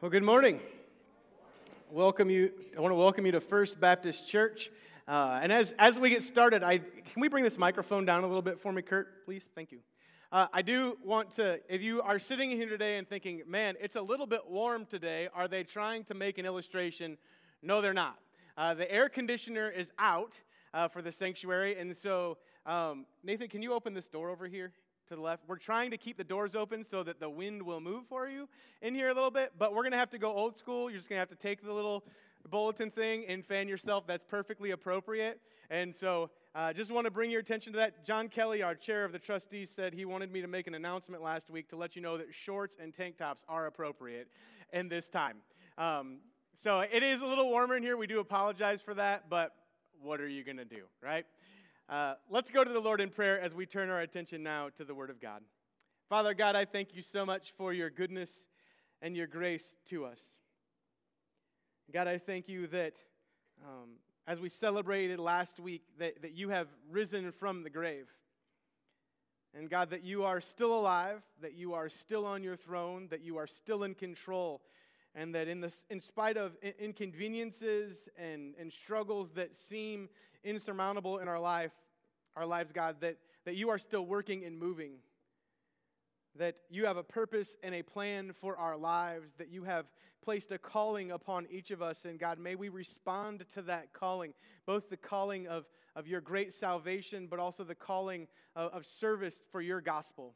Well, good morning. Welcome you. I want to welcome you to First Baptist Church. Uh, and as, as we get started, I, can we bring this microphone down a little bit for me, Kurt, please? Thank you. Uh, I do want to, if you are sitting here today and thinking, man, it's a little bit warm today, are they trying to make an illustration? No, they're not. Uh, the air conditioner is out uh, for the sanctuary, and so, um, Nathan, can you open this door over here? To the left. We're trying to keep the doors open so that the wind will move for you in here a little bit, but we're going to have to go old school. You're just going to have to take the little bulletin thing and fan yourself. That's perfectly appropriate. And so, uh, just want to bring your attention to that. John Kelly, our chair of the trustees, said he wanted me to make an announcement last week to let you know that shorts and tank tops are appropriate in this time. Um, so, it is a little warmer in here. We do apologize for that, but what are you going to do, right? Uh, let's go to the Lord in prayer as we turn our attention now to the Word of God. Father God, I thank you so much for your goodness and your grace to us. God, I thank you that um, as we celebrated last week, that, that you have risen from the grave. And God, that you are still alive, that you are still on your throne, that you are still in control, and that in, this, in spite of inconveniences and, and struggles that seem insurmountable in our life, our lives, God, that, that you are still working and moving. That you have a purpose and a plan for our lives, that you have placed a calling upon each of us. And God, may we respond to that calling, both the calling of, of your great salvation, but also the calling of, of service for your gospel.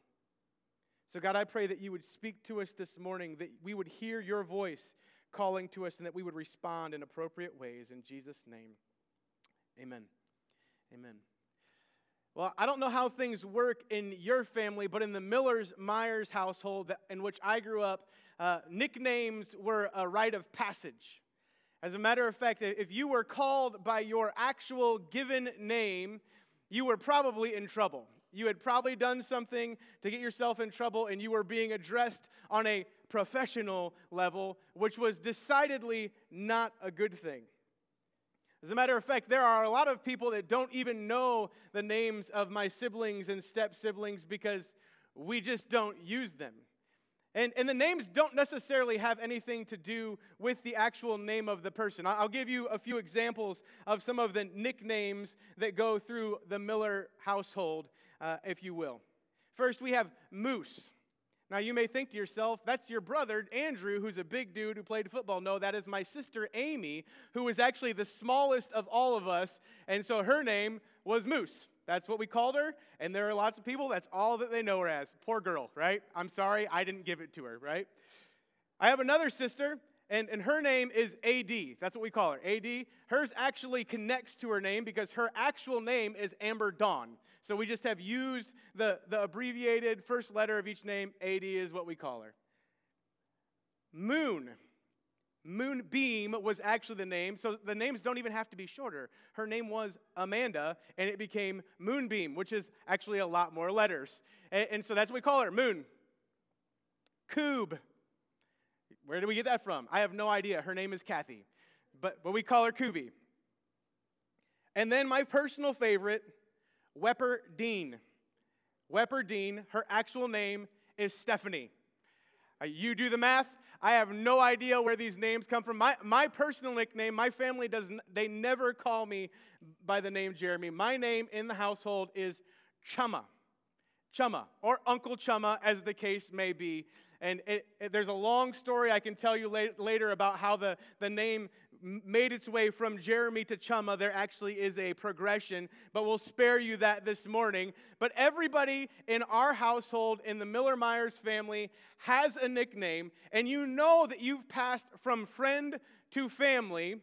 So, God, I pray that you would speak to us this morning, that we would hear your voice calling to us, and that we would respond in appropriate ways. In Jesus' name. Amen. Amen. Well, I don't know how things work in your family, but in the Millers Myers household in which I grew up, uh, nicknames were a rite of passage. As a matter of fact, if you were called by your actual given name, you were probably in trouble. You had probably done something to get yourself in trouble, and you were being addressed on a professional level, which was decidedly not a good thing. As a matter of fact, there are a lot of people that don't even know the names of my siblings and step siblings because we just don't use them. And, and the names don't necessarily have anything to do with the actual name of the person. I'll give you a few examples of some of the nicknames that go through the Miller household, uh, if you will. First, we have Moose. Now, you may think to yourself, that's your brother, Andrew, who's a big dude who played football. No, that is my sister, Amy, who was actually the smallest of all of us. And so her name was Moose. That's what we called her. And there are lots of people, that's all that they know her as. Poor girl, right? I'm sorry, I didn't give it to her, right? I have another sister, and, and her name is AD. That's what we call her, AD. Hers actually connects to her name because her actual name is Amber Dawn. So we just have used the, the abbreviated first letter of each name. AD is what we call her. Moon. Moonbeam was actually the name, so the names don't even have to be shorter. Her name was Amanda, and it became Moonbeam, which is actually a lot more letters. And, and so that's what we call her Moon. Coob. Where did we get that from? I have no idea. Her name is Kathy, but, but we call her Kubi. And then my personal favorite, Wepper Dean. Wepper Dean, her actual name is Stephanie. Uh, you do the math. I have no idea where these names come from. My, my personal nickname, my family does, n- they never call me by the name Jeremy. My name in the household is Chumma. Chumma, or Uncle Chumma, as the case may be. And it, it, there's a long story I can tell you late, later about how the, the name made its way from Jeremy to Chumma. There actually is a progression, but we'll spare you that this morning. But everybody in our household, in the Miller Myers family, has a nickname, and you know that you've passed from friend to family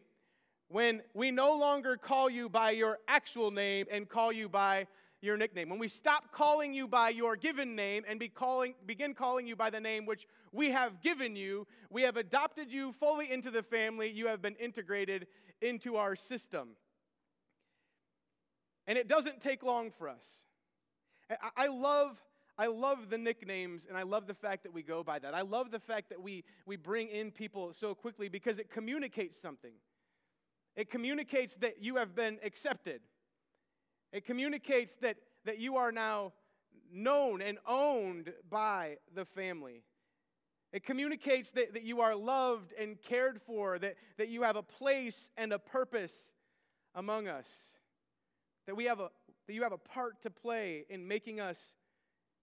when we no longer call you by your actual name and call you by your nickname. When we stop calling you by your given name and be calling, begin calling you by the name which we have given you, we have adopted you fully into the family. You have been integrated into our system. And it doesn't take long for us. I, I love. I love the nicknames and I love the fact that we go by that. I love the fact that we, we bring in people so quickly because it communicates something. It communicates that you have been accepted. It communicates that, that you are now known and owned by the family. It communicates that, that you are loved and cared for, that, that you have a place and a purpose among us, that, we have a, that you have a part to play in making us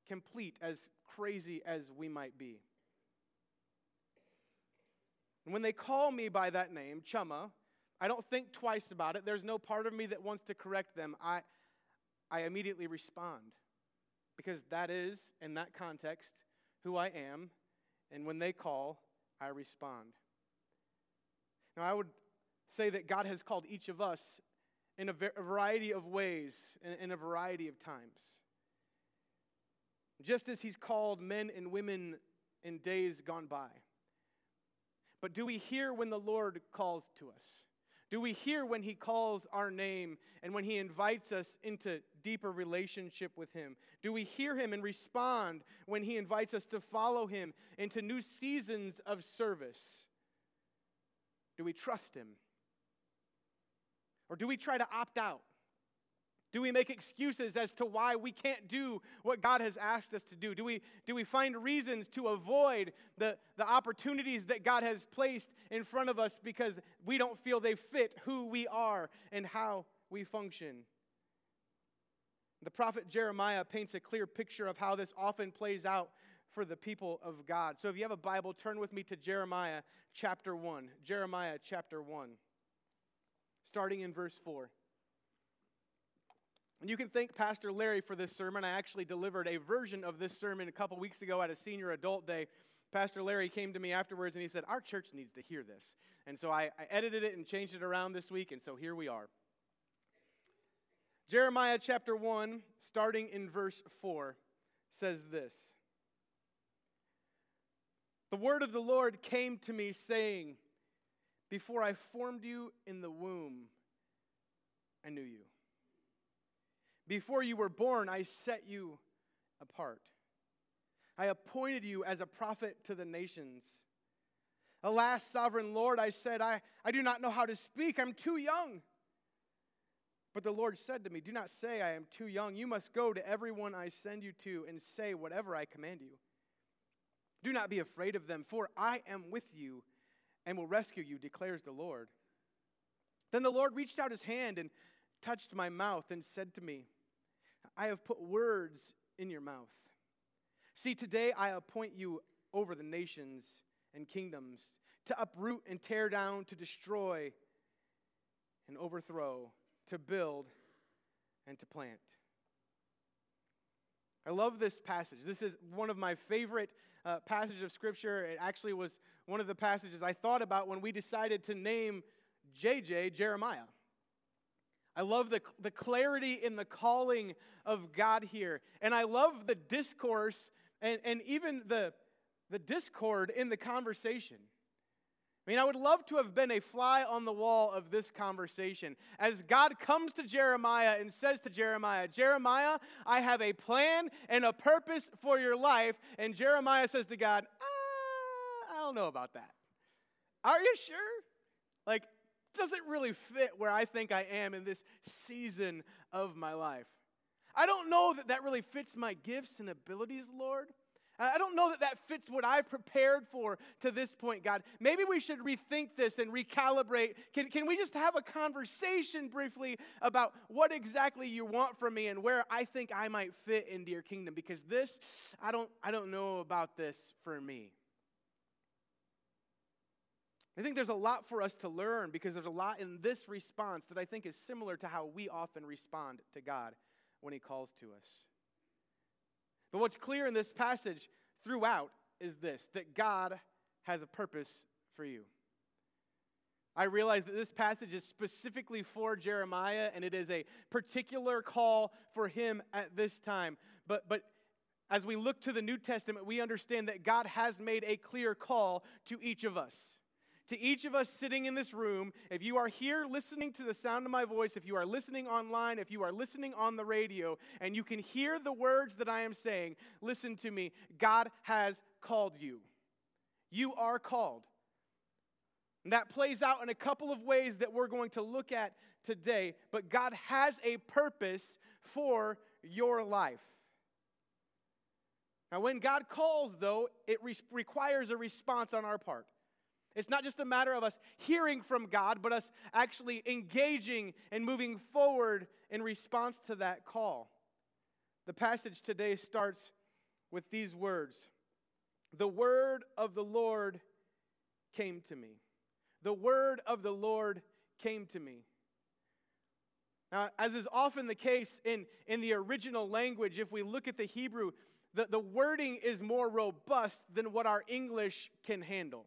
complete, as crazy as we might be. And when they call me by that name, Chumma, I don't think twice about it. There's no part of me that wants to correct them. I, I immediately respond because that is, in that context, who I am and when they call, I respond. Now, I would say that God has called each of us in a, variety of ways, in a variety of times. Just as He's called men and women in days gone by. But do we hear when the Lord calls to us? Do we hear when He calls our name and when He invites us into deeper relationship with Him? Do we hear Him and respond when He invites us to follow Him into new seasons of service? Do we trust Him? Or do we try to opt out? Do we make excuses as to why we can't do what God has asked us to do? Do we, do we find reasons to avoid the, the opportunities that God has placed in front of us because we don't feel they fit who we are and how we function? The prophet Jeremiah paints a clear picture of how this often plays out for the people of God. So if you have a Bible, turn with me to Jeremiah chapter 1. Jeremiah chapter 1, starting in verse 4. And you can thank Pastor Larry for this sermon. I actually delivered a version of this sermon a couple weeks ago at a senior adult day. Pastor Larry came to me afterwards and he said, Our church needs to hear this. And so I, I edited it and changed it around this week, and so here we are. Jeremiah chapter 1, starting in verse 4, says this The word of the Lord came to me, saying, Before I formed you in the womb, I knew you. Before you were born, I set you apart. I appointed you as a prophet to the nations. Alas, sovereign Lord, I said, I, I do not know how to speak. I'm too young. But the Lord said to me, Do not say I am too young. You must go to everyone I send you to and say whatever I command you. Do not be afraid of them, for I am with you and will rescue you, declares the Lord. Then the Lord reached out his hand and touched my mouth and said to me, I have put words in your mouth. See, today I appoint you over the nations and kingdoms to uproot and tear down, to destroy and overthrow, to build and to plant. I love this passage. This is one of my favorite uh, passages of Scripture. It actually was one of the passages I thought about when we decided to name JJ Jeremiah. I love the, the clarity in the calling of God here. And I love the discourse and, and even the, the discord in the conversation. I mean, I would love to have been a fly on the wall of this conversation as God comes to Jeremiah and says to Jeremiah, Jeremiah, I have a plan and a purpose for your life. And Jeremiah says to God, ah, I don't know about that. Are you sure? Like, doesn't really fit where I think I am in this season of my life. I don't know that that really fits my gifts and abilities, Lord. I don't know that that fits what I've prepared for to this point, God. Maybe we should rethink this and recalibrate. Can, can we just have a conversation briefly about what exactly you want from me and where I think I might fit into your kingdom? Because this, I don't, I don't know about this for me. I think there's a lot for us to learn because there's a lot in this response that I think is similar to how we often respond to God when He calls to us. But what's clear in this passage throughout is this that God has a purpose for you. I realize that this passage is specifically for Jeremiah and it is a particular call for him at this time. But, but as we look to the New Testament, we understand that God has made a clear call to each of us to each of us sitting in this room, if you are here listening to the sound of my voice, if you are listening online, if you are listening on the radio, and you can hear the words that I am saying, listen to me. God has called you. You are called. And that plays out in a couple of ways that we're going to look at today, but God has a purpose for your life. Now, when God calls, though, it re- requires a response on our part. It's not just a matter of us hearing from God, but us actually engaging and moving forward in response to that call. The passage today starts with these words The word of the Lord came to me. The word of the Lord came to me. Now, as is often the case in, in the original language, if we look at the Hebrew, the, the wording is more robust than what our English can handle.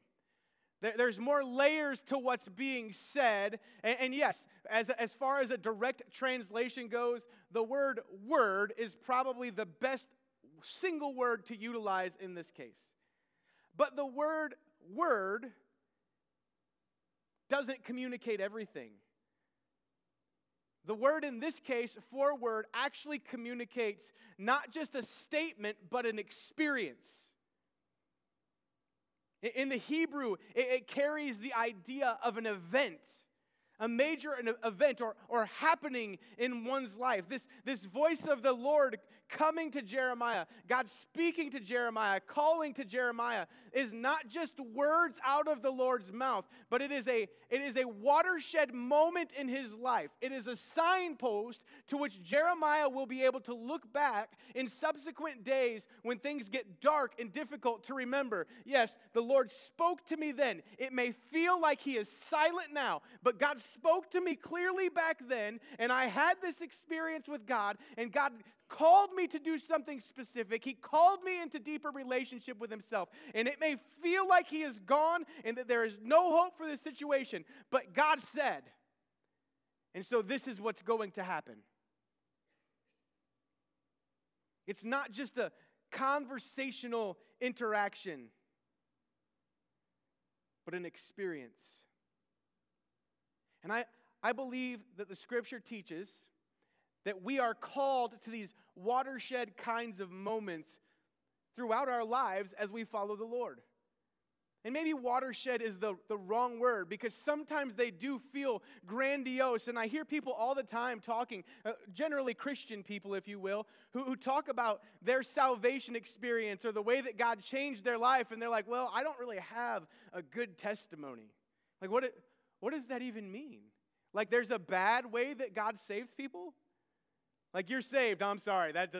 There's more layers to what's being said. And, and, yes, as, as far as a direct translation goes, the word word is probably the best single word to utilize in this case. But the word word doesn't communicate everything. The word in this case, dabar, actually communicates not just a statement, but an experience. In the Hebrew, it, carries the idea of an event, a major event or, or happening in one's life. This, this voice of the Lord coming to Jeremiah, God speaking to Jeremiah, calling to Jeremiah, is not just words out of the Lord's mouth, but it is a, it is a watershed moment in his life. It is a signpost to which Jeremiah will be able to look back in subsequent days when things get dark and difficult to remember. Yes, the Lord spoke to me then. It may feel like he is silent now, but God spoke to me clearly back then, and I had this experience with God, and God called me to do something specific. He called me into deeper relationship with Himself. And it may feel like He is gone and that there is no hope for this situation, but God said. And so this is what's going to happen. It's not just a conversational interaction, but an experience. And I, I believe that the scripture teaches that we are called to these watershed kinds of moments throughout our lives as we follow the Lord. And maybe watershed is the, the wrong word because sometimes they do feel grandiose. And I hear people all the time talking, uh, generally Christian people, if you will, who, who talk about their salvation experience or the way that God changed their life. And they're like, well, I don't really have a good testimony. Like, what, what does that even mean? Like, there's a bad way that God saves people? Like you're saved, I'm sorry. That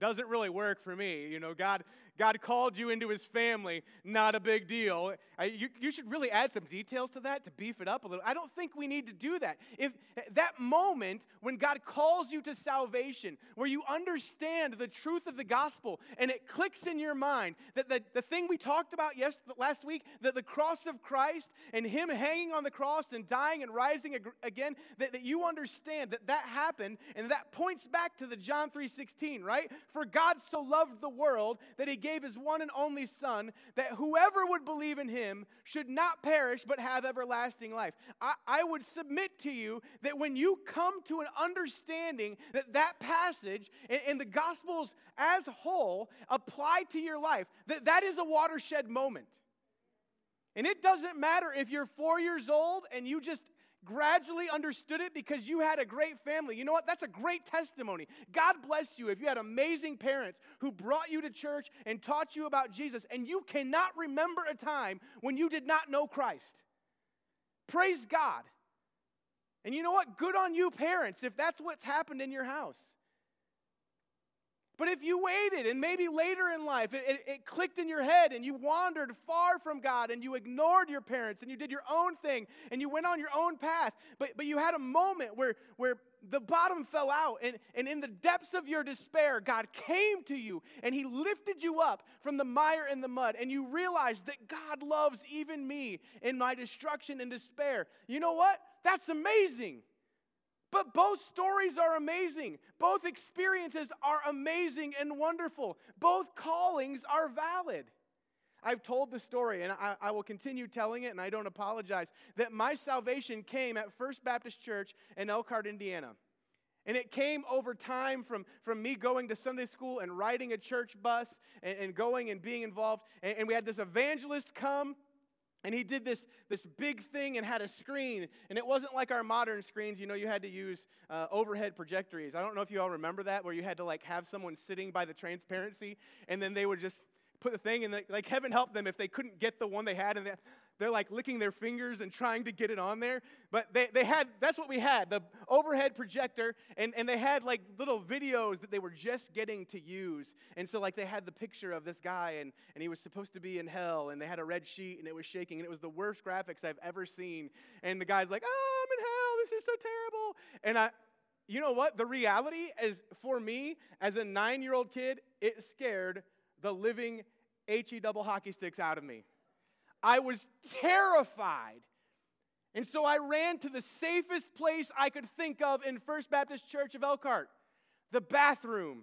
doesn't really work for me. You know, God, God called you into his family, not a big deal. I, you, you should really add some details to that to beef it up a little. I don't think we need to do that. If that moment when God calls you to salvation, where you understand the truth of the gospel and it clicks in your mind that the, the thing we talked about yes, last week, that the cross of Christ and him hanging on the cross and dying and rising again, that, that you understand that that happened and that points back to the John 3.16, right? For God so loved the world that he gave his one and only Son, that whoever would believe in him should not perish but have everlasting life. I, I would submit to you that when you come to an understanding that that passage and, and the Gospels as whole apply to your life, that that is a watershed moment. And it doesn't matter if you're four years old and you just gradually understood it because you had a great family. You know what? That's a great testimony. God bless you if you had amazing parents who brought you to church and taught you about Jesus, and you cannot remember a time when you did not know Christ. Praise God. And you know what? Good on you, parents, if that's what's happened in your house. But if you waited and maybe later in life it, it, it, clicked in your head and you wandered far from God and you ignored your parents and you did your own thing and you went on your own path, but, but you had a moment where, where the bottom fell out and, and in the depths of your despair, God came to you and He lifted you up from the mire and the mud and you realized that God loves even me in my destruction and despair. You know what? That's amazing. But both stories are amazing. Both experiences are amazing and wonderful. Both callings are valid. I've told the story, and I, I, will continue telling it, and I don't apologize, that my salvation came at First Baptist Church in Elkhart, Indiana. And it came over time from, from me going to Sunday school and riding a church bus and, and going and being involved. And, and we had this evangelist come and he did this, this big thing and had a screen. And it wasn't like our modern screens you know you had to use uh, overhead projectors i don't know if you all remember that where you had to like have someone sitting by the transparency and then they would just put the thing and like heaven help them if they couldn't get the one they had and they, they're like licking their fingers and trying to get it on there. But they, they had, that's what we had the overhead projector, and, and they had like little videos that they were just getting to use. And so, like, they had the picture of this guy, and, and he was supposed to be in hell, and they had a red sheet, and it was shaking, and it was the worst graphics I've ever seen. And the guy's like, oh, I'm in hell, this is so terrible. And I, you know what? The reality is, for me, as a nine year old kid, it scared the living HE double hockey sticks out of me. I was terrified. And so I ran to the safest place I could think of in First Baptist Church of Elkhart the bathroom.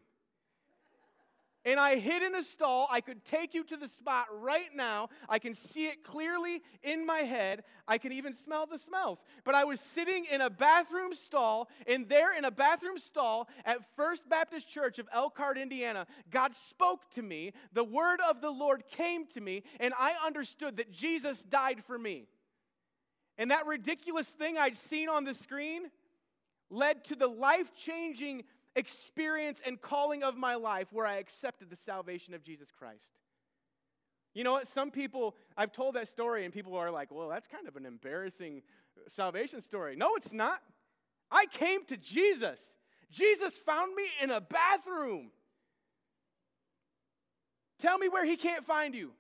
And I hid in a stall. I could take you to the spot right now. I can see it clearly in my head. I can even smell the smells. But I was sitting in a bathroom stall, and there in a bathroom stall at First Baptist Church of Elkhart, Indiana, God spoke to me. The word of the Lord came to me, and I understood that Jesus died for me. And that ridiculous thing I'd seen on the screen led to the life changing experience and calling of my life where I accepted the salvation of Jesus Christ. You know what? Some people, I've told that story, and people are like, well, that's kind of an embarrassing salvation story. No, it's not. I came to Jesus. Jesus found me in a bathroom. Tell me where he can't find you.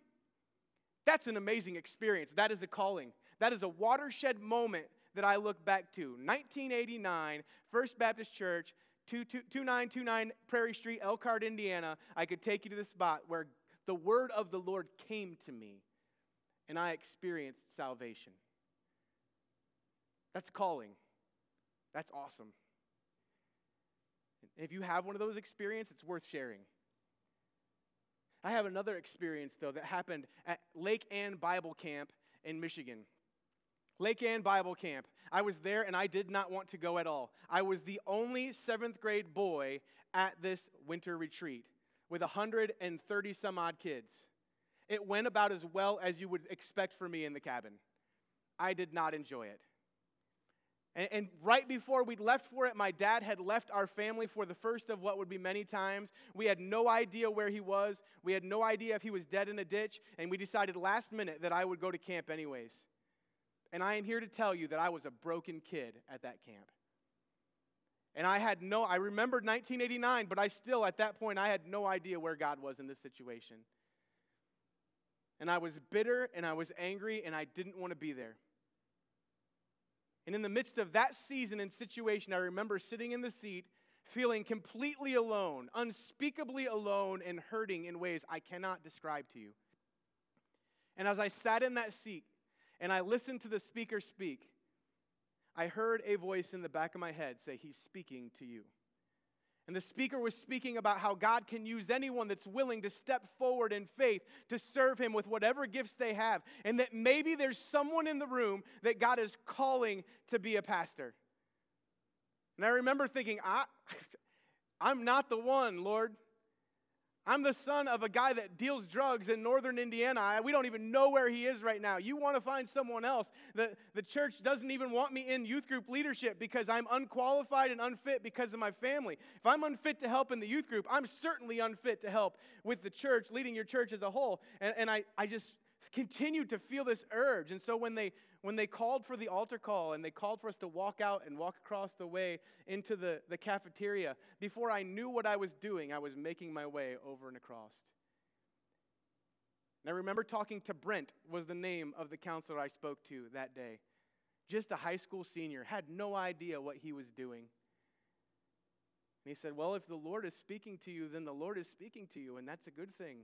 That's an amazing experience. That is a calling. That is a watershed moment that I look back to. 1989, First Baptist Church, 2929 Prairie Street, Elkhart, Indiana, I could take you to the spot where the word of the Lord came to me and I experienced salvation. That's calling. That's awesome. And if you have one of those experiences, it's worth sharing. I have another experience, though, that happened at Lake Ann Bible Camp in Michigan. Lake Ann Bible Camp. I was there and I did not want to go at all. I was the only seventh grade boy at this winter retreat with 130 some odd kids. It went about as well as you would expect for me in the cabin. I did not enjoy it. And, and, right before we left for it, my dad had left our family for the first of what would be many times. We had no idea where he was. We had no idea if he was dead in a ditch. And we decided last minute that I would go to camp anyways. And I am here to tell you that I was a broken kid at that camp. And I had no, I remembered 1989, but I still, at that point, I had no idea where God was in this situation. And I was bitter and I was angry and I didn't want to be there. And in the midst of that season and situation, I remember sitting in the seat, feeling completely alone, unspeakably alone, and hurting in ways I cannot describe to you. And as I sat in that seat, and I listened to the speaker speak, I heard a voice in the back of my head say, He's speaking to you. And the speaker was speaking about how God can use anyone that's willing to step forward in faith to serve Him with whatever gifts they have. And that maybe there's someone in the room that God is calling to be a pastor. And I remember thinking, I, I'm not the one, Lord. I'm the son of a guy that deals drugs in northern Indiana. We don't even know where he is right now. You want to find someone else. The, the church doesn't even want me in youth group leadership because I'm unqualified and unfit because of my family. If I'm unfit to help in the youth group, I'm certainly unfit to help with the church, leading your church as a whole. And, and I, I just continued to feel this urge. And so when they when they called for the altar call and they called for us to walk out and walk across the way into the, the cafeteria, before I knew what I was doing, I was making my way over and across. And I remember talking to Brent, was the name of the counselor I spoke to that day. Just a high school senior, had no idea what he was doing. And he said, Well, if the Lord is speaking to you, then the Lord is speaking to you, and that's a good thing.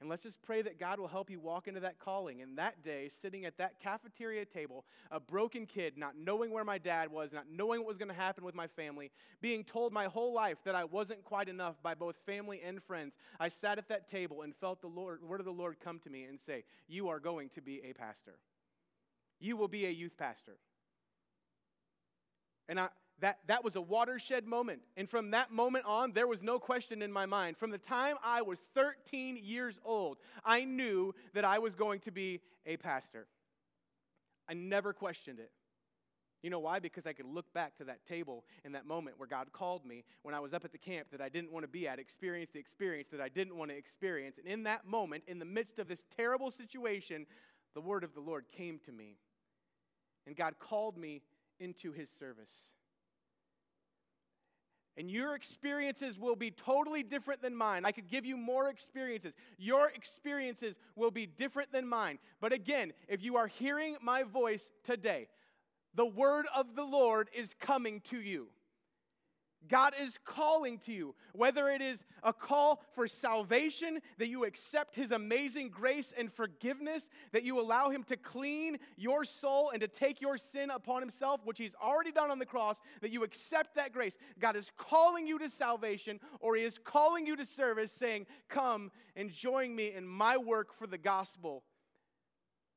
And let's just pray that God will help you walk into that calling. And that day, sitting at that cafeteria table, a broken kid, not knowing where my dad was, not knowing what was going to happen with my family, being told my whole life that I wasn't quite enough by both family and friends, I sat at that table and felt the Lord, word of the Lord come to me and say, You are going to be a pastor. You will be a youth pastor. And I, that, that was a watershed moment. And from that moment on, there was no question in my mind. From the time I was 13 years old, I knew that I was going to be a pastor. I never questioned it. You know why? Because I could look back to that table in that moment where God called me when I was up at the camp that I didn't want to be at, experience the experience that I didn't want to experience. And in that moment, in the midst of this terrible situation, the word of the Lord came to me. And God called me into his service. And your experiences will be totally different than mine. I could give you more experiences. Your experiences will be different than mine. But again, if you are hearing my voice today, the word of the Lord is coming to you. God is calling to you, whether it is a call for salvation, that you accept His amazing grace and forgiveness, that you allow Him to clean your soul and to take your sin upon Himself, which He's already done on the cross, that you accept that grace. God is calling you to salvation, or He is calling you to service, saying, Come and join me in my work for the gospel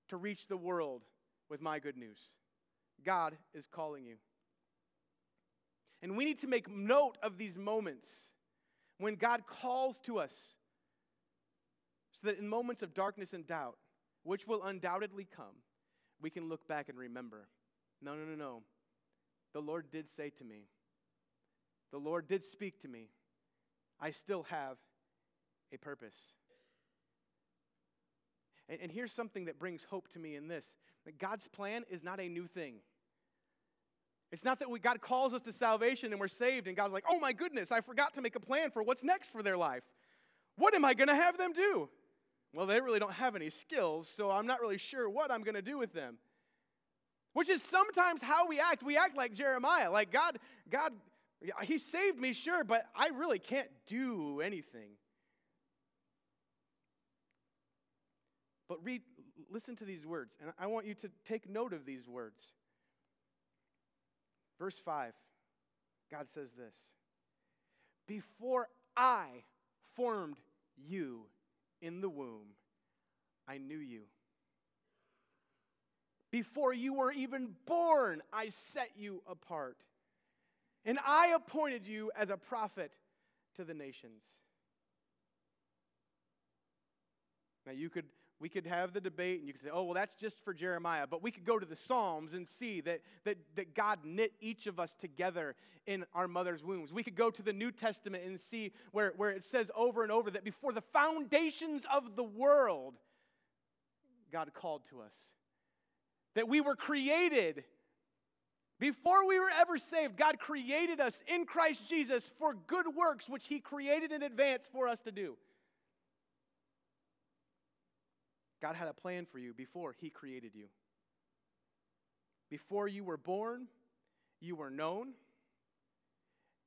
to reach the world with my good news. God is calling you. And we need to make note of these moments when God calls to us so that in moments of darkness and doubt, which will undoubtedly come, we can look back and remember no, no, no, no. The Lord did say to me, the Lord did speak to me. I still have a purpose. And, here's something that brings hope to me in this that God's plan is not a new thing. It's not that we, God calls us to salvation and we're saved, and God's like, oh my goodness, I forgot to make a plan for what's next for their life. What am I going to have them do? Well, they really don't have any skills, so I'm not really sure what I'm going to do with them. Which is sometimes how we act. We act like Jeremiah, like God, God, He saved me, sure, but I really can't do anything. But read, listen to these words, and I want you to take note of these words. Verse 5, God says this Before I formed you in the womb, I knew you. Before you were even born, I set you apart. And I appointed you as a prophet to the nations. Now, you could we could have the debate and you could say, oh, well, that's just for Jeremiah. But we could go to the Psalms and see that, that, that God knit each of us together in our mother's wombs. We could go to the New Testament and see where, where it says over and over that before the foundations of the world, God called to us. That we were created. Before we were ever saved, God created us in Christ Jesus for good works, which He created in advance for us to do. God had a plan for you before He created you. Before you were born, you were known,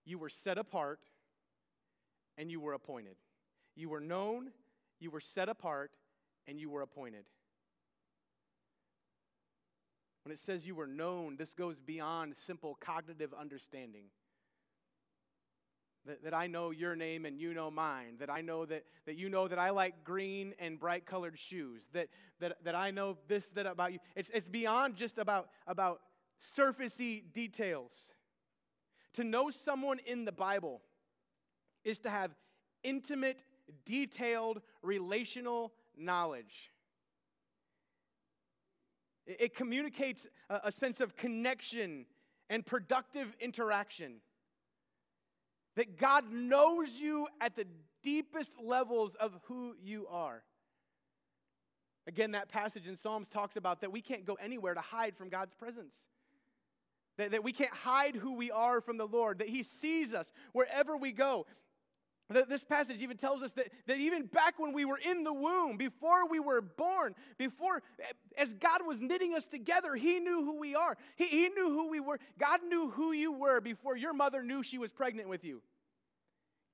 you were set apart, and you were appointed. You were known, you were set apart, and you were appointed. When it says you were known, this goes beyond simple cognitive understanding that, that I know your name and you know mine, that I know that, that you know that I like green and bright colored shoes, that, that, that I know this, that about you. It's, it's beyond just about, about surfacey details. To know someone in the Bible is to have intimate, detailed, relational knowledge. It, communicates a sense of connection and productive interaction that God knows you at the deepest levels of who you are. Again, that passage in Psalms talks about that we can't go anywhere to hide from God's presence. That, that we can't hide who we are from the Lord, that He sees us wherever we go. This passage even tells us that, that even back when we were in the womb, before we were born, before, as God was knitting us together, He knew who we are. He, he knew who we were. God knew who you were before your mother knew she was pregnant with you.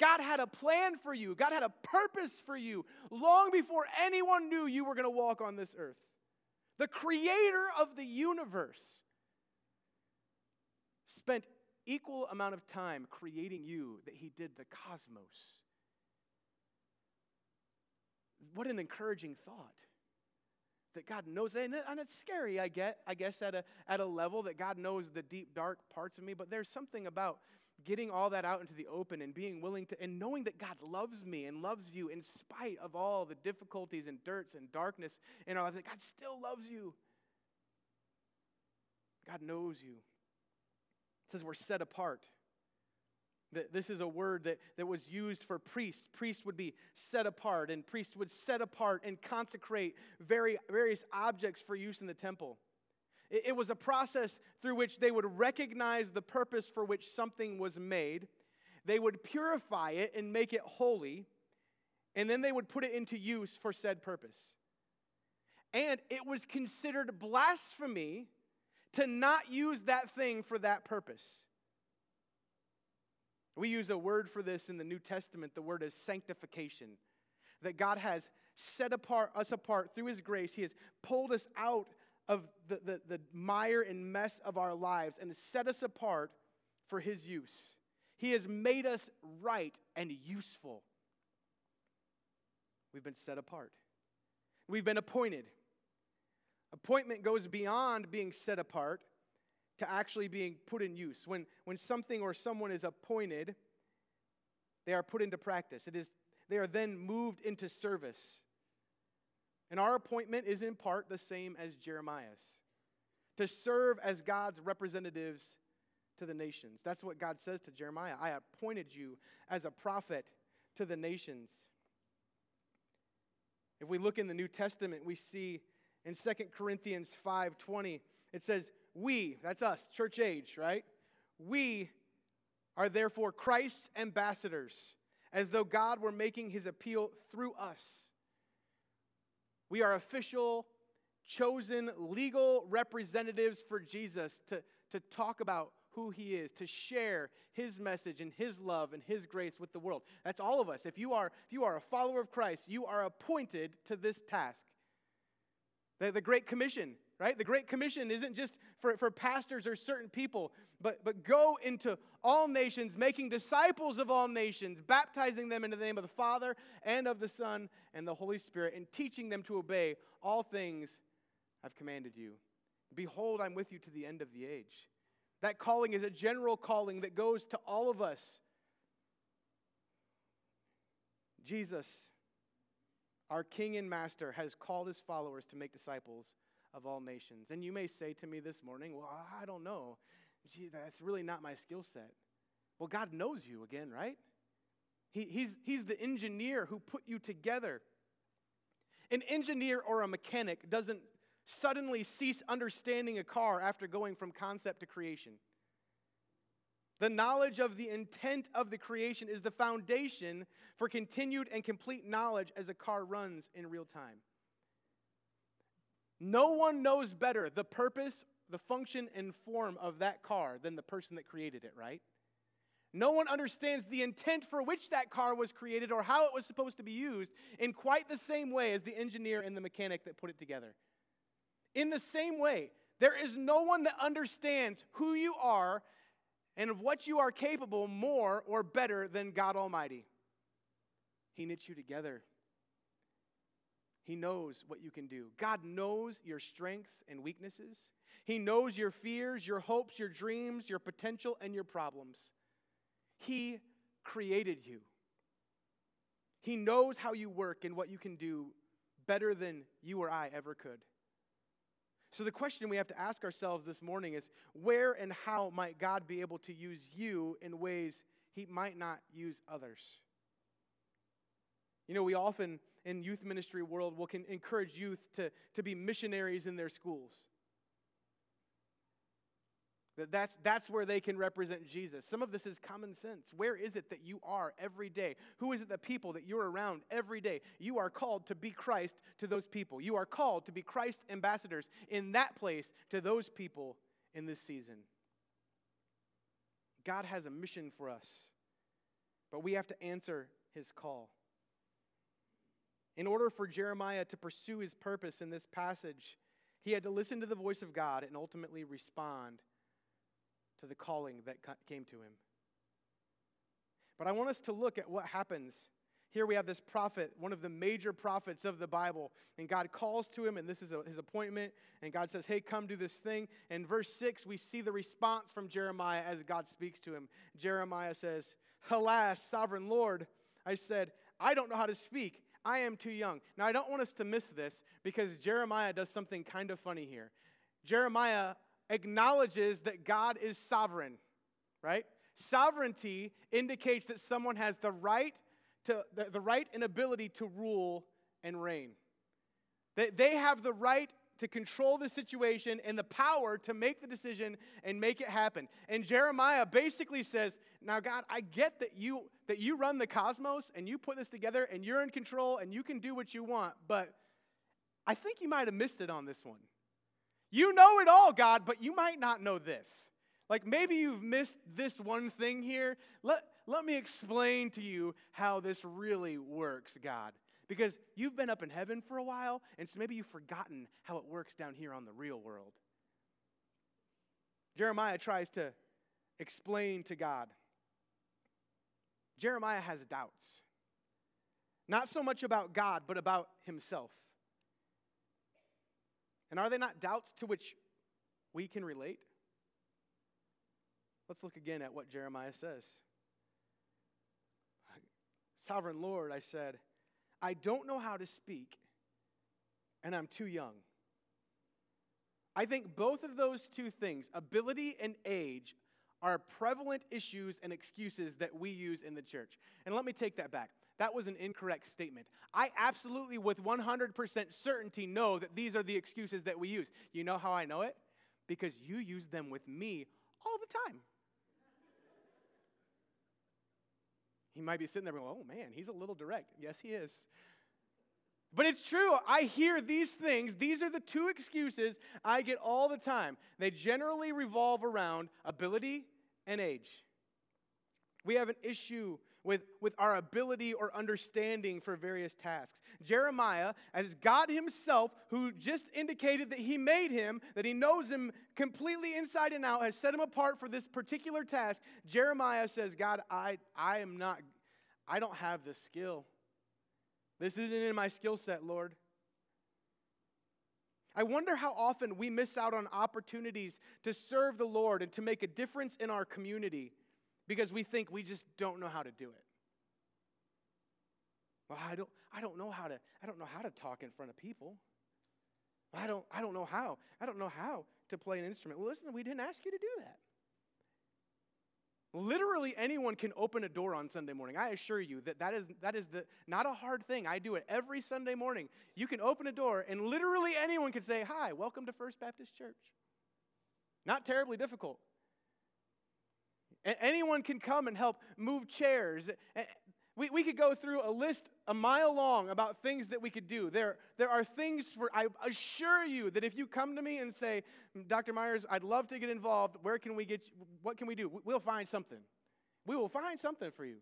God had a plan for you, God had a purpose for you long before anyone knew you were going to walk on this earth. The creator of the universe spent equal amount of time creating you that he did the cosmos. What an encouraging thought. that God knows, and, it's scary, I get, I guess, at a, at a level that God knows the deep, dark parts of me, but there's something about getting all that out into the open and being willing to, and knowing that God loves me and loves you in spite of all the difficulties and dirts and darkness in our lives, that God still loves you. God knows you. Says we're set apart. That This is a word that, that was used for priests. Priests would be set apart, and priests would set apart and consecrate very, various objects for use in the temple. It, it was a process through which they would recognize the purpose for which something was made, they would purify it and make it holy, and then they would put it into use for said purpose. And it was considered blasphemy to not use that thing for that purpose. We use a word for this in the New Testament. The word is sanctification. That God has set apart us apart through his grace. He has pulled us out of the, the, the mire and mess of our lives and set us apart for his use. He has made us right and useful. We've been set apart. We've been appointed. Appointment goes beyond being set apart to actually being put in use. When, when something or someone is appointed, they are put into practice. It is, they are then moved into service. And our appointment is in part the same as Jeremiah's to serve as God's representatives to the nations. That's what God says to Jeremiah I appointed you as a prophet to the nations. If we look in the New Testament, we see in 2 Corinthians 5:20 it says we, that's us, church age, right? We are therefore Christ's ambassadors, as though God were making his appeal through us. We are official, chosen, legal representatives for Jesus to, to talk about who he is, to share his message and his love and his grace with the world. That's all of us. If you are, if you are a follower of Christ, you are appointed to this task. The, the Great Commission right? The Great Commission isn't just for, for pastors or certain people, but, but go into all nations, making disciples of all nations, baptizing them into the name of the Father and of the Son and the Holy Spirit, and teaching them to obey all things I've commanded you. Behold, I'm with you to the end of the age. That calling is a general calling that goes to all of us. Jesus, our King and Master, has called his followers to make disciples of all nations. And you may say to me this morning, Well, I don't know. Gee, that's really not my skill set. Well, God knows you again, right? He, he's, he's the engineer who put you together. An engineer or a mechanic doesn't suddenly cease understanding a car after going from concept to creation. The knowledge of the intent of the creation is the foundation for continued and complete knowledge as a car runs in real time. No one knows better the purpose, the function, and form of that car than the person that created it, right? No one understands the intent for which that car was created or how it was supposed to be used in quite the same way as the engineer and the mechanic that put it together. In the same way, there is no one that understands who you are and of what you are capable more or better than God Almighty. He knit you together he knows what you can do. God knows your strengths and weaknesses. He knows your fears, your hopes, your dreams, your potential, and your problems. He created you. He knows how you work and what you can do better than you or I ever could. So, the question we have to ask ourselves this morning is where and how might God be able to use you in ways he might not use others? You know, we often in youth ministry world will can encourage youth to, to be missionaries in their schools. That that's, that's where they can represent Jesus. Some of this is common sense. Where is it that you are every day? Who is it the people that you're around every day? You are called to be Christ to those people. You are called to be Christ ambassadors in that place to those people in this season. God has a mission for us, but we have to answer his call. In order for Jeremiah to pursue his purpose in this passage, he had to listen to the voice of God and ultimately respond to the calling that came to him. But I want us to look at what happens Here we have this prophet, one of the major prophets of the Bible, and God calls to him, and this is a, his appointment. And God says, Hey, come do this thing. In verse 6, we see the response from Jeremiah as God speaks to him. Jeremiah says, Alas, sovereign Lord, I said, I don't know how to speak. I am too young. Now, I don't want us to miss this because Jeremiah does something kind of funny here. Jeremiah acknowledges that God is sovereign, right? Sovereignty indicates that someone has the right to the, the right and ability to rule and reign. That they have the right to control the situation and the power to make the decision and make it happen. And Jeremiah basically says, "Now God, I get that you that you run the cosmos and you put this together and you're in control and you can do what you want, but I think you might have missed it on this one. You know it all, God, but you might not know this. Like maybe you've missed this one thing here. Let, let me explain to you how this really works, God. Because you've been up in heaven for a while, and so maybe you've forgotten how it works down here on the real world. Jeremiah tries to explain to God. Jeremiah has doubts. Not so much about God, but about himself. And are they not doubts to which we can relate? Let's look again at what Jeremiah says. Sovereign Lord, I said, I don't know how to speak, and I'm too young. I think both of those two things, ability and age, are prevalent issues and excuses that we use in the church. And let me take that back. That was an incorrect statement. I absolutely, with 100% certainty, know that these are the excuses that we use. You know how I know it? Because you use them with me all the time. He might be sitting there going, oh man, he's a little direct. Yes, he is. But it's true. I hear these things. These are the two excuses I get all the time. They generally revolve around ability and age. We have an issue with, with our ability or understanding for various tasks. Jeremiah, as God Himself, who just indicated that He made him, that He knows him completely inside and out, has set him apart for this particular task. Jeremiah says, God, I, I am not, I don't have the skill. This isn't in my skill set, Lord. I wonder how often we miss out on opportunities to serve the Lord and to make a difference in our community because we think we just don't know how to do it. Well, I don't, I don't know how to, I don't know how to talk in front of people. I don't, I don't know how. I don't know how to play an instrument. Well, listen, we didn't ask you to do that. Literally anyone can open a door on Sunday morning. I assure you that that is, that is the, not a hard thing. I do it every Sunday morning. You can open a door, and literally anyone can say, Hi, welcome to First Baptist Church. Not terribly difficult. And anyone can come and help move chairs. We, we could go through a list a mile long about things that we could do. There, there are things for, I assure you that if you come to me and say, Dr. Myers, I'd love to get involved, where can we get, what can we do? We'll find something. We will find something for you.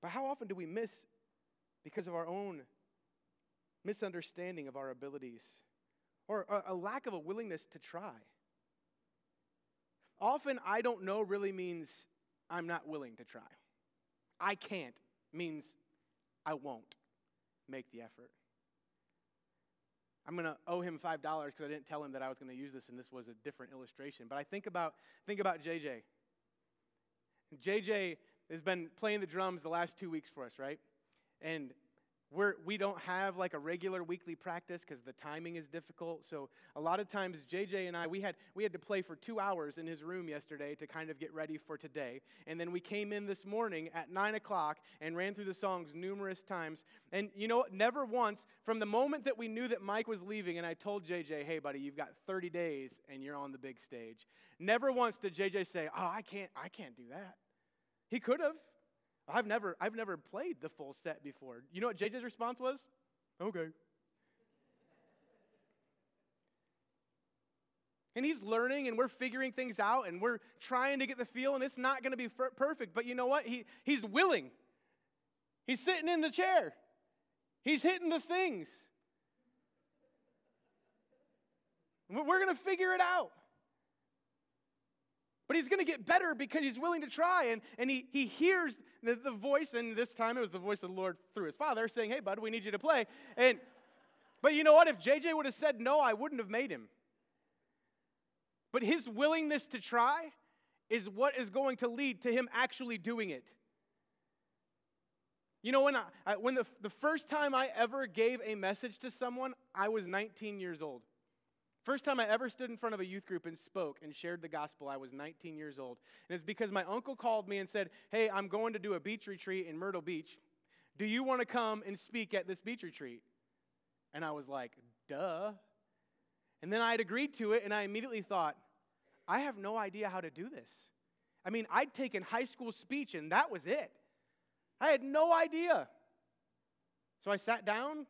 But how often do we miss because of our own misunderstanding of our abilities or a, a lack of a willingness to try? Often, I don't know really means I'm not willing to try. I can't means I won't make the effort. I'm going to owe him $5 because I didn't tell him that I was going to use this and this was a different illustration. But I think about, think about JJ. JJ has been playing the drums the last two weeks for us, right? And we're, we don't have like a regular weekly practice because the timing is difficult. So a lot of times, JJ and I, we had, we had to play for two hours in his room yesterday to kind of get ready for today. And then we came in this morning at 9 o'clock and ran through the songs numerous times. And you know? Never once, from the moment that we knew that Mike was leaving, and I told JJ, hey, buddy, you've got 30 days and you're on the big stage. Never once did JJ say, oh, I can't, I can't do that. He could have. I've never, I've never played the full set before. You know what JJ's response was? Okay. And he's learning and we're figuring things out and we're trying to get the feel and it's not going to be perfect. But you know what? He, he's willing. He's sitting in the chair. He's hitting the things. We're going to figure it out. But he's going to get better because he's willing to try. And, and he, he hears the, the voice, and this time it was the voice of the Lord through his father saying, Hey, bud, we need you to play. And but you know what? If JJ would have said no, I wouldn't have made him. But his willingness to try is what is going to lead to him actually doing it. You know, when, I, when the, the first time I ever gave a message to someone, I was 19 years old. First time I ever stood in front of a youth group and spoke and shared the gospel, I was 19 years old. And it's because my uncle called me and said, Hey, I'm going to do a beach retreat in Myrtle Beach. Do you want to come and speak at this beach retreat? And I was like, Duh. And then I had agreed to it, and I immediately thought, I have no idea how to do this. I mean, I'd taken high school speech, and that was it. I had no idea. So I sat down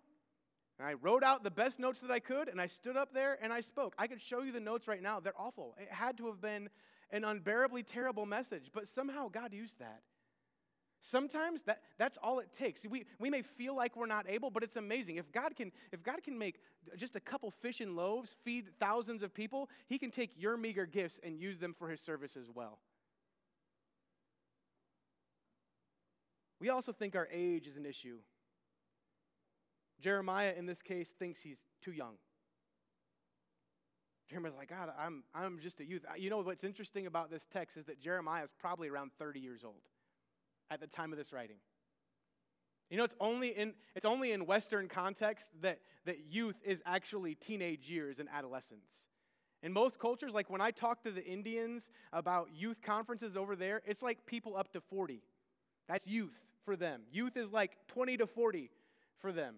and I wrote out the best notes that I could, and I stood up there and I spoke. I could show you the notes right now. They're awful. It had to have been an unbearably terrible message, but somehow God used that. Sometimes that, that's all it takes. We, we may feel like we're not able, but it's amazing. If God, can, if God can make just a couple fish and loaves feed thousands of people, He can take your meager gifts and use them for His service as well. We also think our age is an issue. Jeremiah, in this case, thinks he's too young. Jeremiah's like, God, I'm, I'm just a youth. You know what's interesting about this text is that Jeremiah is probably around 30 years old at the time of this writing. You know, it's only in, it's only in Western context that, that youth is actually teenage years and adolescence. In most cultures, like when I talk to the Indians about youth conferences over there, it's like people up to 40. That's youth for them. Youth is like 20 to 40 for them.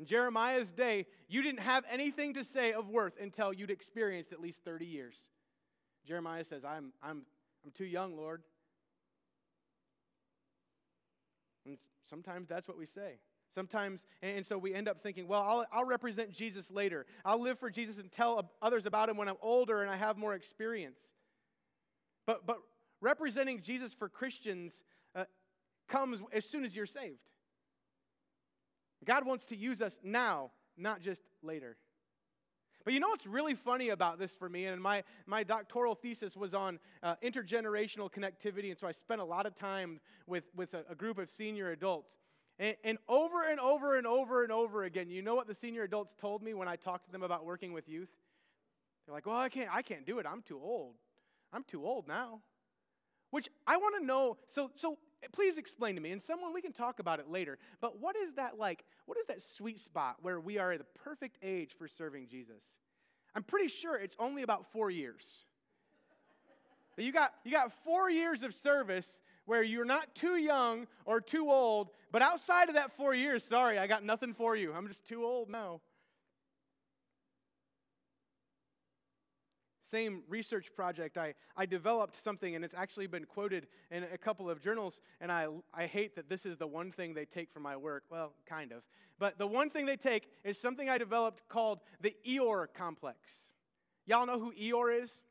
In Jeremiah's day, you didn't have anything to say of worth until you'd experienced at least 30 years. Jeremiah says, I'm, I'm, I'm too young, Lord. And sometimes that's what we say. Sometimes, and so we end up thinking, well, I'll, I'll represent Jesus later. I'll live for Jesus and tell others about him when I'm older and I have more experience. But, but representing Jesus for Christians uh, comes as soon as you're saved. God wants to use us now, not just later. But you know what's really funny about this for me? And my, my doctoral thesis was on uh, intergenerational connectivity, and so I spent a lot of time with, with a, a group of senior adults. And, and over and over and over and over again, you know what the senior adults told me when I talked to them about working with youth? They're like, well, I can't, I can't do it. I'm too old. I'm too old now. Which I want to know. So, so please explain to me, and someone, we can talk about it later, but what is that like? What is that sweet spot where we are at the perfect age for serving Jesus? I'm pretty sure it's only about four years. you got, you got four years of service where you're not too young or too old, but outside of that four years, sorry, I got nothing for you. I'm just too old now. Same research project, I, I developed something, and it's actually been quoted in a couple of journals. And I, I hate that this is the one thing they take from my work. Well, kind of. But the one thing they take is something I developed called the Eeyore complex. Y'all know who Eeyore is?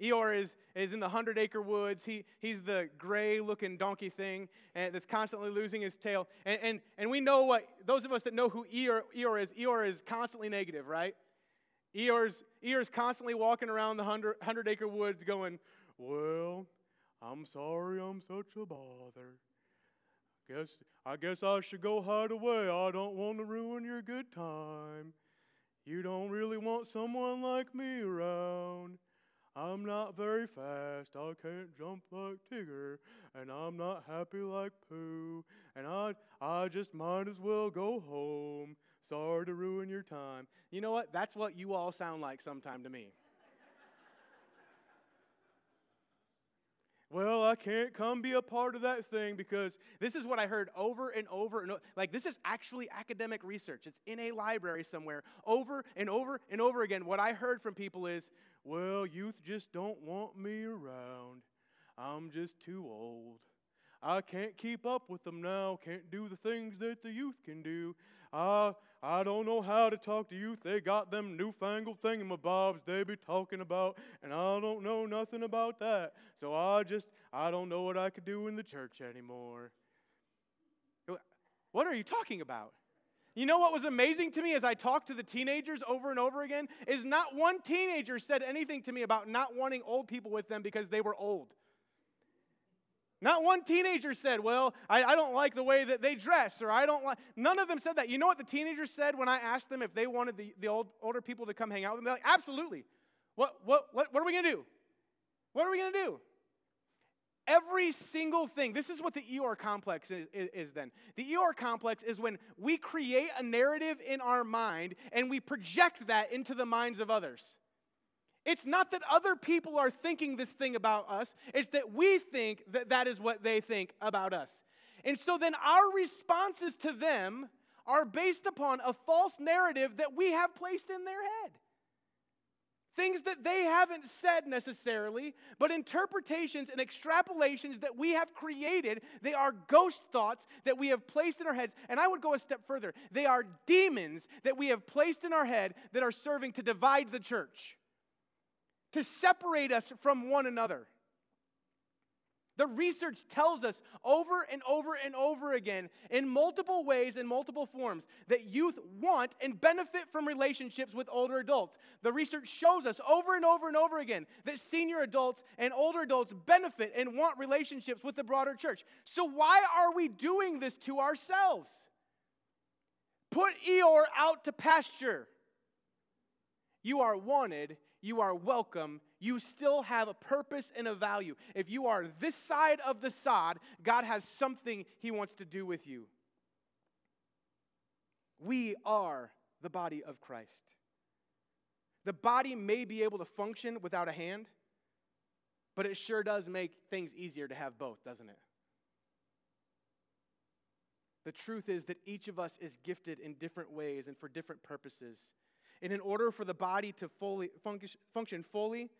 Eeyore is, is in the Hundred Acre Woods. He, he's the gray looking donkey thing and that's constantly losing his tail. And, and, and we know what, those of us that know who Eeyore, Eeyore is, Eeyore is constantly negative, right? Eeyore's, Eeyore's constantly walking around the hundred, hundred acre woods going, Well, I'm sorry I'm such a bother. Guess, I guess I should go hide away. I don't want to ruin your good time. You don't really want someone like me around. I'm not very fast, I can't jump like Tigger, and I'm not happy like Pooh, and I, I just might as well go home. Sorry to ruin your time. You know what? That's what you all sound like sometime to me. well, I can't come be a part of that thing because this is what I heard over and over and over. Like, this is actually academic research. It's in a library somewhere. Over and over and over again, what I heard from people is, well, youth just don't want me around. I'm just too old. I can't keep up with them now, can't do the things that the youth can do. I, I don't know how to talk to youth. They got them newfangled thingamabobs they be talking about, and I don't know nothing about that. So I just, I don't know what I could do in the church anymore. What are you talking about? You know what was amazing to me as I talked to the teenagers over and over again? Is not one teenager said anything to me about not wanting old people with them because they were old. Not one teenager said, Well, I, I, don't like the way that they dress, or I don't like. None of them said that. You know what the teenagers said when I asked them if they wanted the, the old, older people to come hang out with them? They're like, Absolutely. What, what, what, what are we going to do? What are we going to do? Every single thing. This is what the Eeyore complex is, is, is, then. The Eeyore complex is when we create a narrative in our mind and we project that into the minds of others. It's not that other people are thinking this thing about us, it's that we think that that is what they think about us. And so then our responses to them are based upon a false narrative that we have placed in their head. Things that they haven't said necessarily, but interpretations and extrapolations that we have created. They are ghost thoughts that we have placed in our heads. And I would go a step further. They are demons that we have placed in our head that are serving to divide the church to separate us from one another. The research tells us over and over and over again, in multiple ways, in multiple forms, that youth want and benefit from relationships with older adults. The research shows us over and over and over again that senior adults and older adults benefit and want relationships with the broader church. So, why are we doing this to ourselves? Put Eeyore out to pasture. You are wanted you are welcome. You still have a purpose and a value. If you are this side of the sod, God has something He wants to do with you. We are the body of Christ. The body may be able to function without a hand, but it sure does make things easier to have both, doesn't it? The truth is that each of us is gifted in different ways and for different purposes. And in order for the body to fully function fully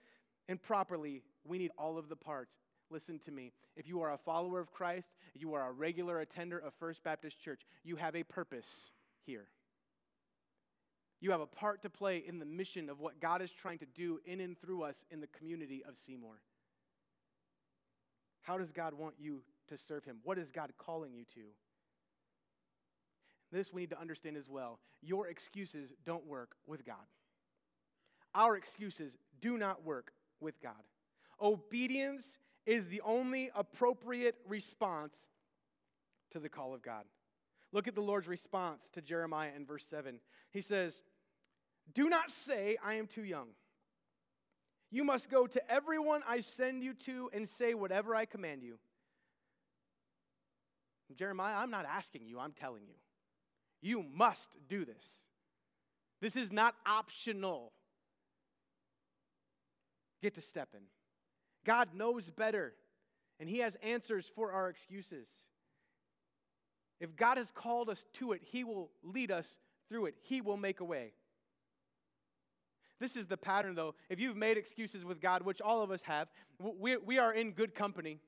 and properly, we need all of the parts. Listen to me. If you are a follower of Christ, you are a regular attender of First Baptist Church, you have a purpose here. You have a part to play in the mission of what God is trying to do in and through us in the community of Seymour. How does God want you to serve Him? What is God calling you to? This we need to understand as well. Your excuses don't work with God. Our excuses do not work with God. Obedience is the only appropriate response to the call of God. Look at the Lord's response to Jeremiah in verse 7. He says, Do not say, I am too young. You must go to everyone I send you to and say whatever I command you. Jeremiah, I'm not asking you, I'm telling you. You must do this. This is not optional. Get to stepping. God knows better, and He has answers for our excuses. If God has called us to it, He will lead us through it, He will make a way. This is the pattern, though. If you've made excuses with God, which all of us have, we, we are in good company.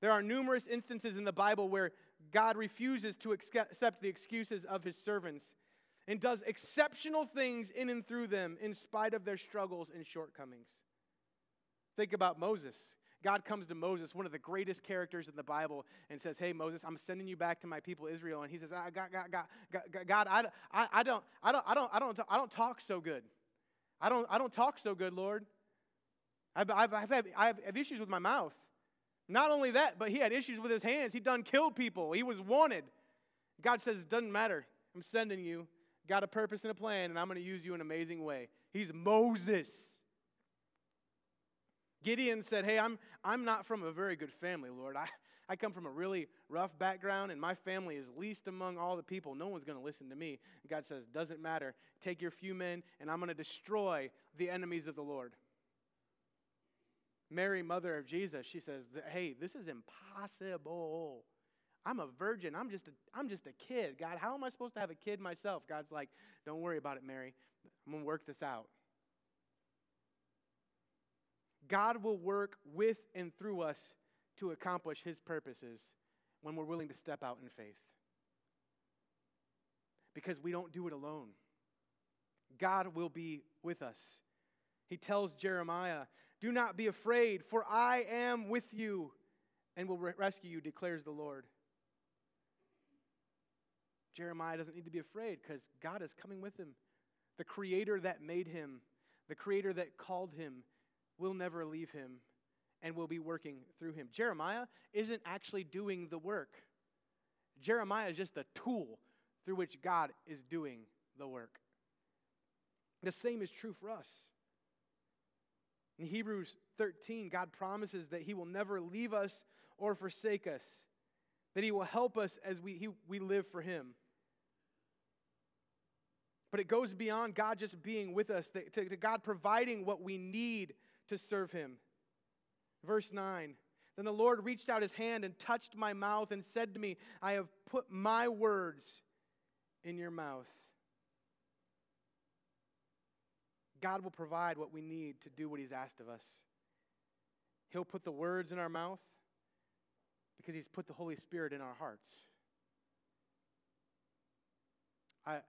There are numerous instances in the Bible where God refuses to accept the excuses of his servants and does exceptional things in and through them in spite of their struggles and shortcomings. Think about Moses. God comes to Moses, one of the greatest characters in the Bible, and says, Hey, Moses, I'm sending you back to my people Israel. And he says, ah, God, God, God, God, God I, I, I, don't, I, don't, I, don't, I, don't, I don't talk so good. I don't, I don't talk so good, Lord. I've, I've, I've, I have issues with my mouth. Not only that, but he had issues with his hands. He done killed people. He was wanted. God says, it doesn't matter. I'm sending you. Got a purpose and a plan, and I'm going to use you in an amazing way. He's Moses. Gideon said, Hey, I'm, I'm not from a very good family, Lord. I, I come from a really rough background, and my family is least among all the people. No one's going to listen to me. God says, Doesn't matter. Take your few men, and I'm going to destroy the enemies of the Lord. Mary, mother of Jesus, she says, Hey, this is impossible. I'm a virgin. I'm just a, I'm just a kid. God, how am I supposed to have a kid myself? God's like, Don't worry about it, Mary. I'm going to work this out. God will work with and through us to accomplish his purposes when we're willing to step out in faith. Because we don't do it alone. God will be with us. He tells Jeremiah do not be afraid, for I am with you and will rescue you, declares the Lord. Jeremiah doesn't need to be afraid because God is coming with him. The creator that made him, the creator that called him, will never leave him and will be working through him. Jeremiah isn't actually doing the work, Jeremiah is just a tool through which God is doing the work. The same is true for us. In Hebrews 13, God promises that He will never leave us or forsake us, that He will help us as we, he, we live for Him. But it goes beyond God just being with us, to, to God providing what we need to serve Him. Verse 9 Then the Lord reached out His hand and touched my mouth and said to me, I have put my words in your mouth. God will provide what we need to do what He's asked of us. He'll put the words in our mouth because He's put the Holy Spirit in our hearts. I,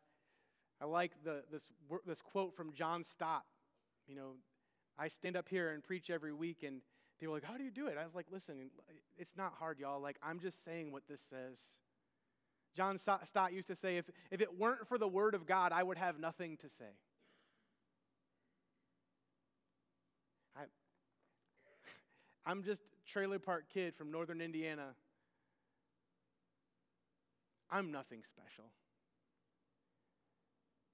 I like the, this, this quote from John Stott. You know, I stand up here and preach every week, and people are like, How do you do it? I was like, Listen, it's not hard, y'all. Like, I'm just saying what this says. John Stott used to say, if, if it weren't for the Word of God, I would have nothing to say. I'm just trailer park kid from northern Indiana. I'm nothing special.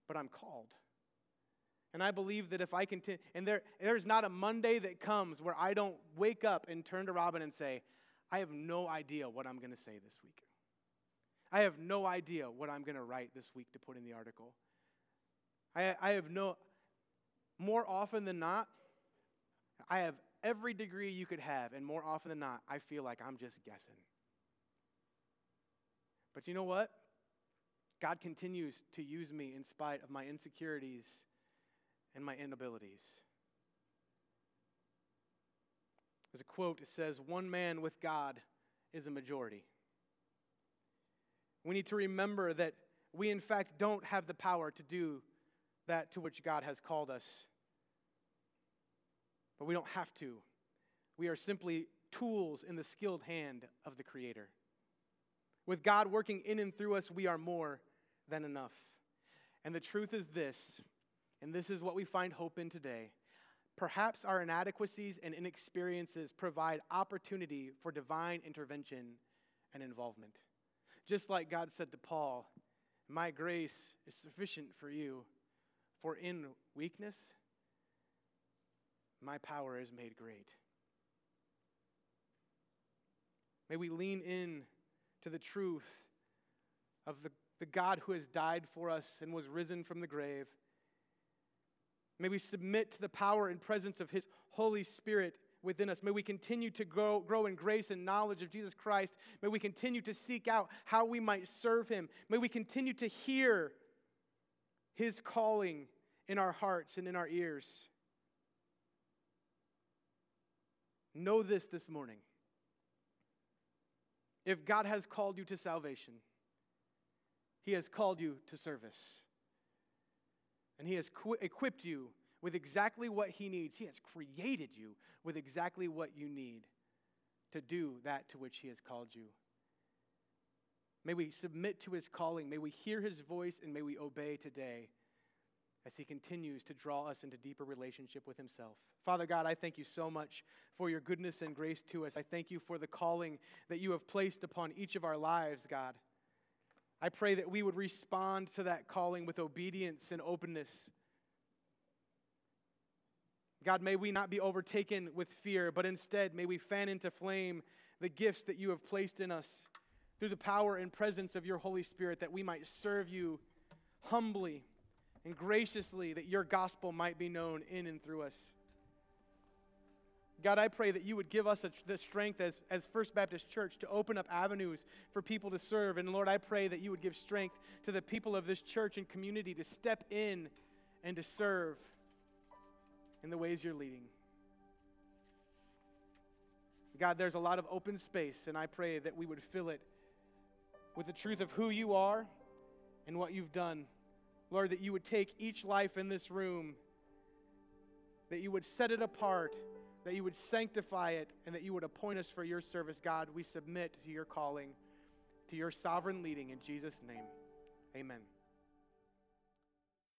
But I'm called. And I believe that if I continue, and there, there's not a Monday that comes where I don't wake up and turn to Robin and say, I have no idea what I'm going to say this week. I have no idea what I'm going to write this week to put in the article. I, I have no, more often than not, I have every degree you could have, and more often than not, I feel like I'm just guessing. But you know what? God continues to use me in spite of my insecurities and my inabilities. There's a quote, it says, One man with God is a majority. We need to remember that we, in fact, don't have the power to do that to which God has called us. But we don't have to. We are simply tools in the skilled hand of the Creator. With God working in and through us, we are more than enough. And the truth is this, and this is what we find hope in today. Perhaps our inadequacies and inexperiences provide opportunity for divine intervention and involvement. Just like God said to Paul, My grace is sufficient for you, for in weakness, my power is made great. May we lean in to the truth of the, the God who has died for us and was risen from the grave. May we submit to the power and presence of His Holy Spirit within us. May we continue to grow, grow in grace and knowledge of Jesus Christ. May we continue to seek out how we might serve him. May we continue to hear his calling in our hearts and in our ears. Know this this morning. If God has called you to salvation, he has called you to service. And he has equipped you with exactly what He needs. He has created you with exactly what you need to do that to which He has called you. May we submit to His calling. May we hear His voice and may we obey today as He continues to draw us into deeper relationship with Himself. Father God, I thank you so much for your goodness and grace to us. I thank you for the calling that you have placed upon each of our lives, God. I pray that we would respond to that calling with obedience and openness. God, may we not be overtaken with fear, but instead may we fan into flame the gifts that you have placed in us through the power and presence of your Holy Spirit, that we might serve you humbly and graciously, that your gospel might be known in and through us. God, I pray that you would give us a, the strength as, as First Baptist Church to open up avenues for people to serve. And Lord, I pray that you would give strength to the people of this church and community to step in and to serve in the ways you're leading. God, there's a lot of open space, and I pray that we would fill it with the truth of who you are and what you've done. Lord, that you would take each life in this room, that you would set it apart, that you would sanctify it, and that you would appoint us for your service. God, we submit to your calling, to your sovereign leading in Jesus' name. Amen.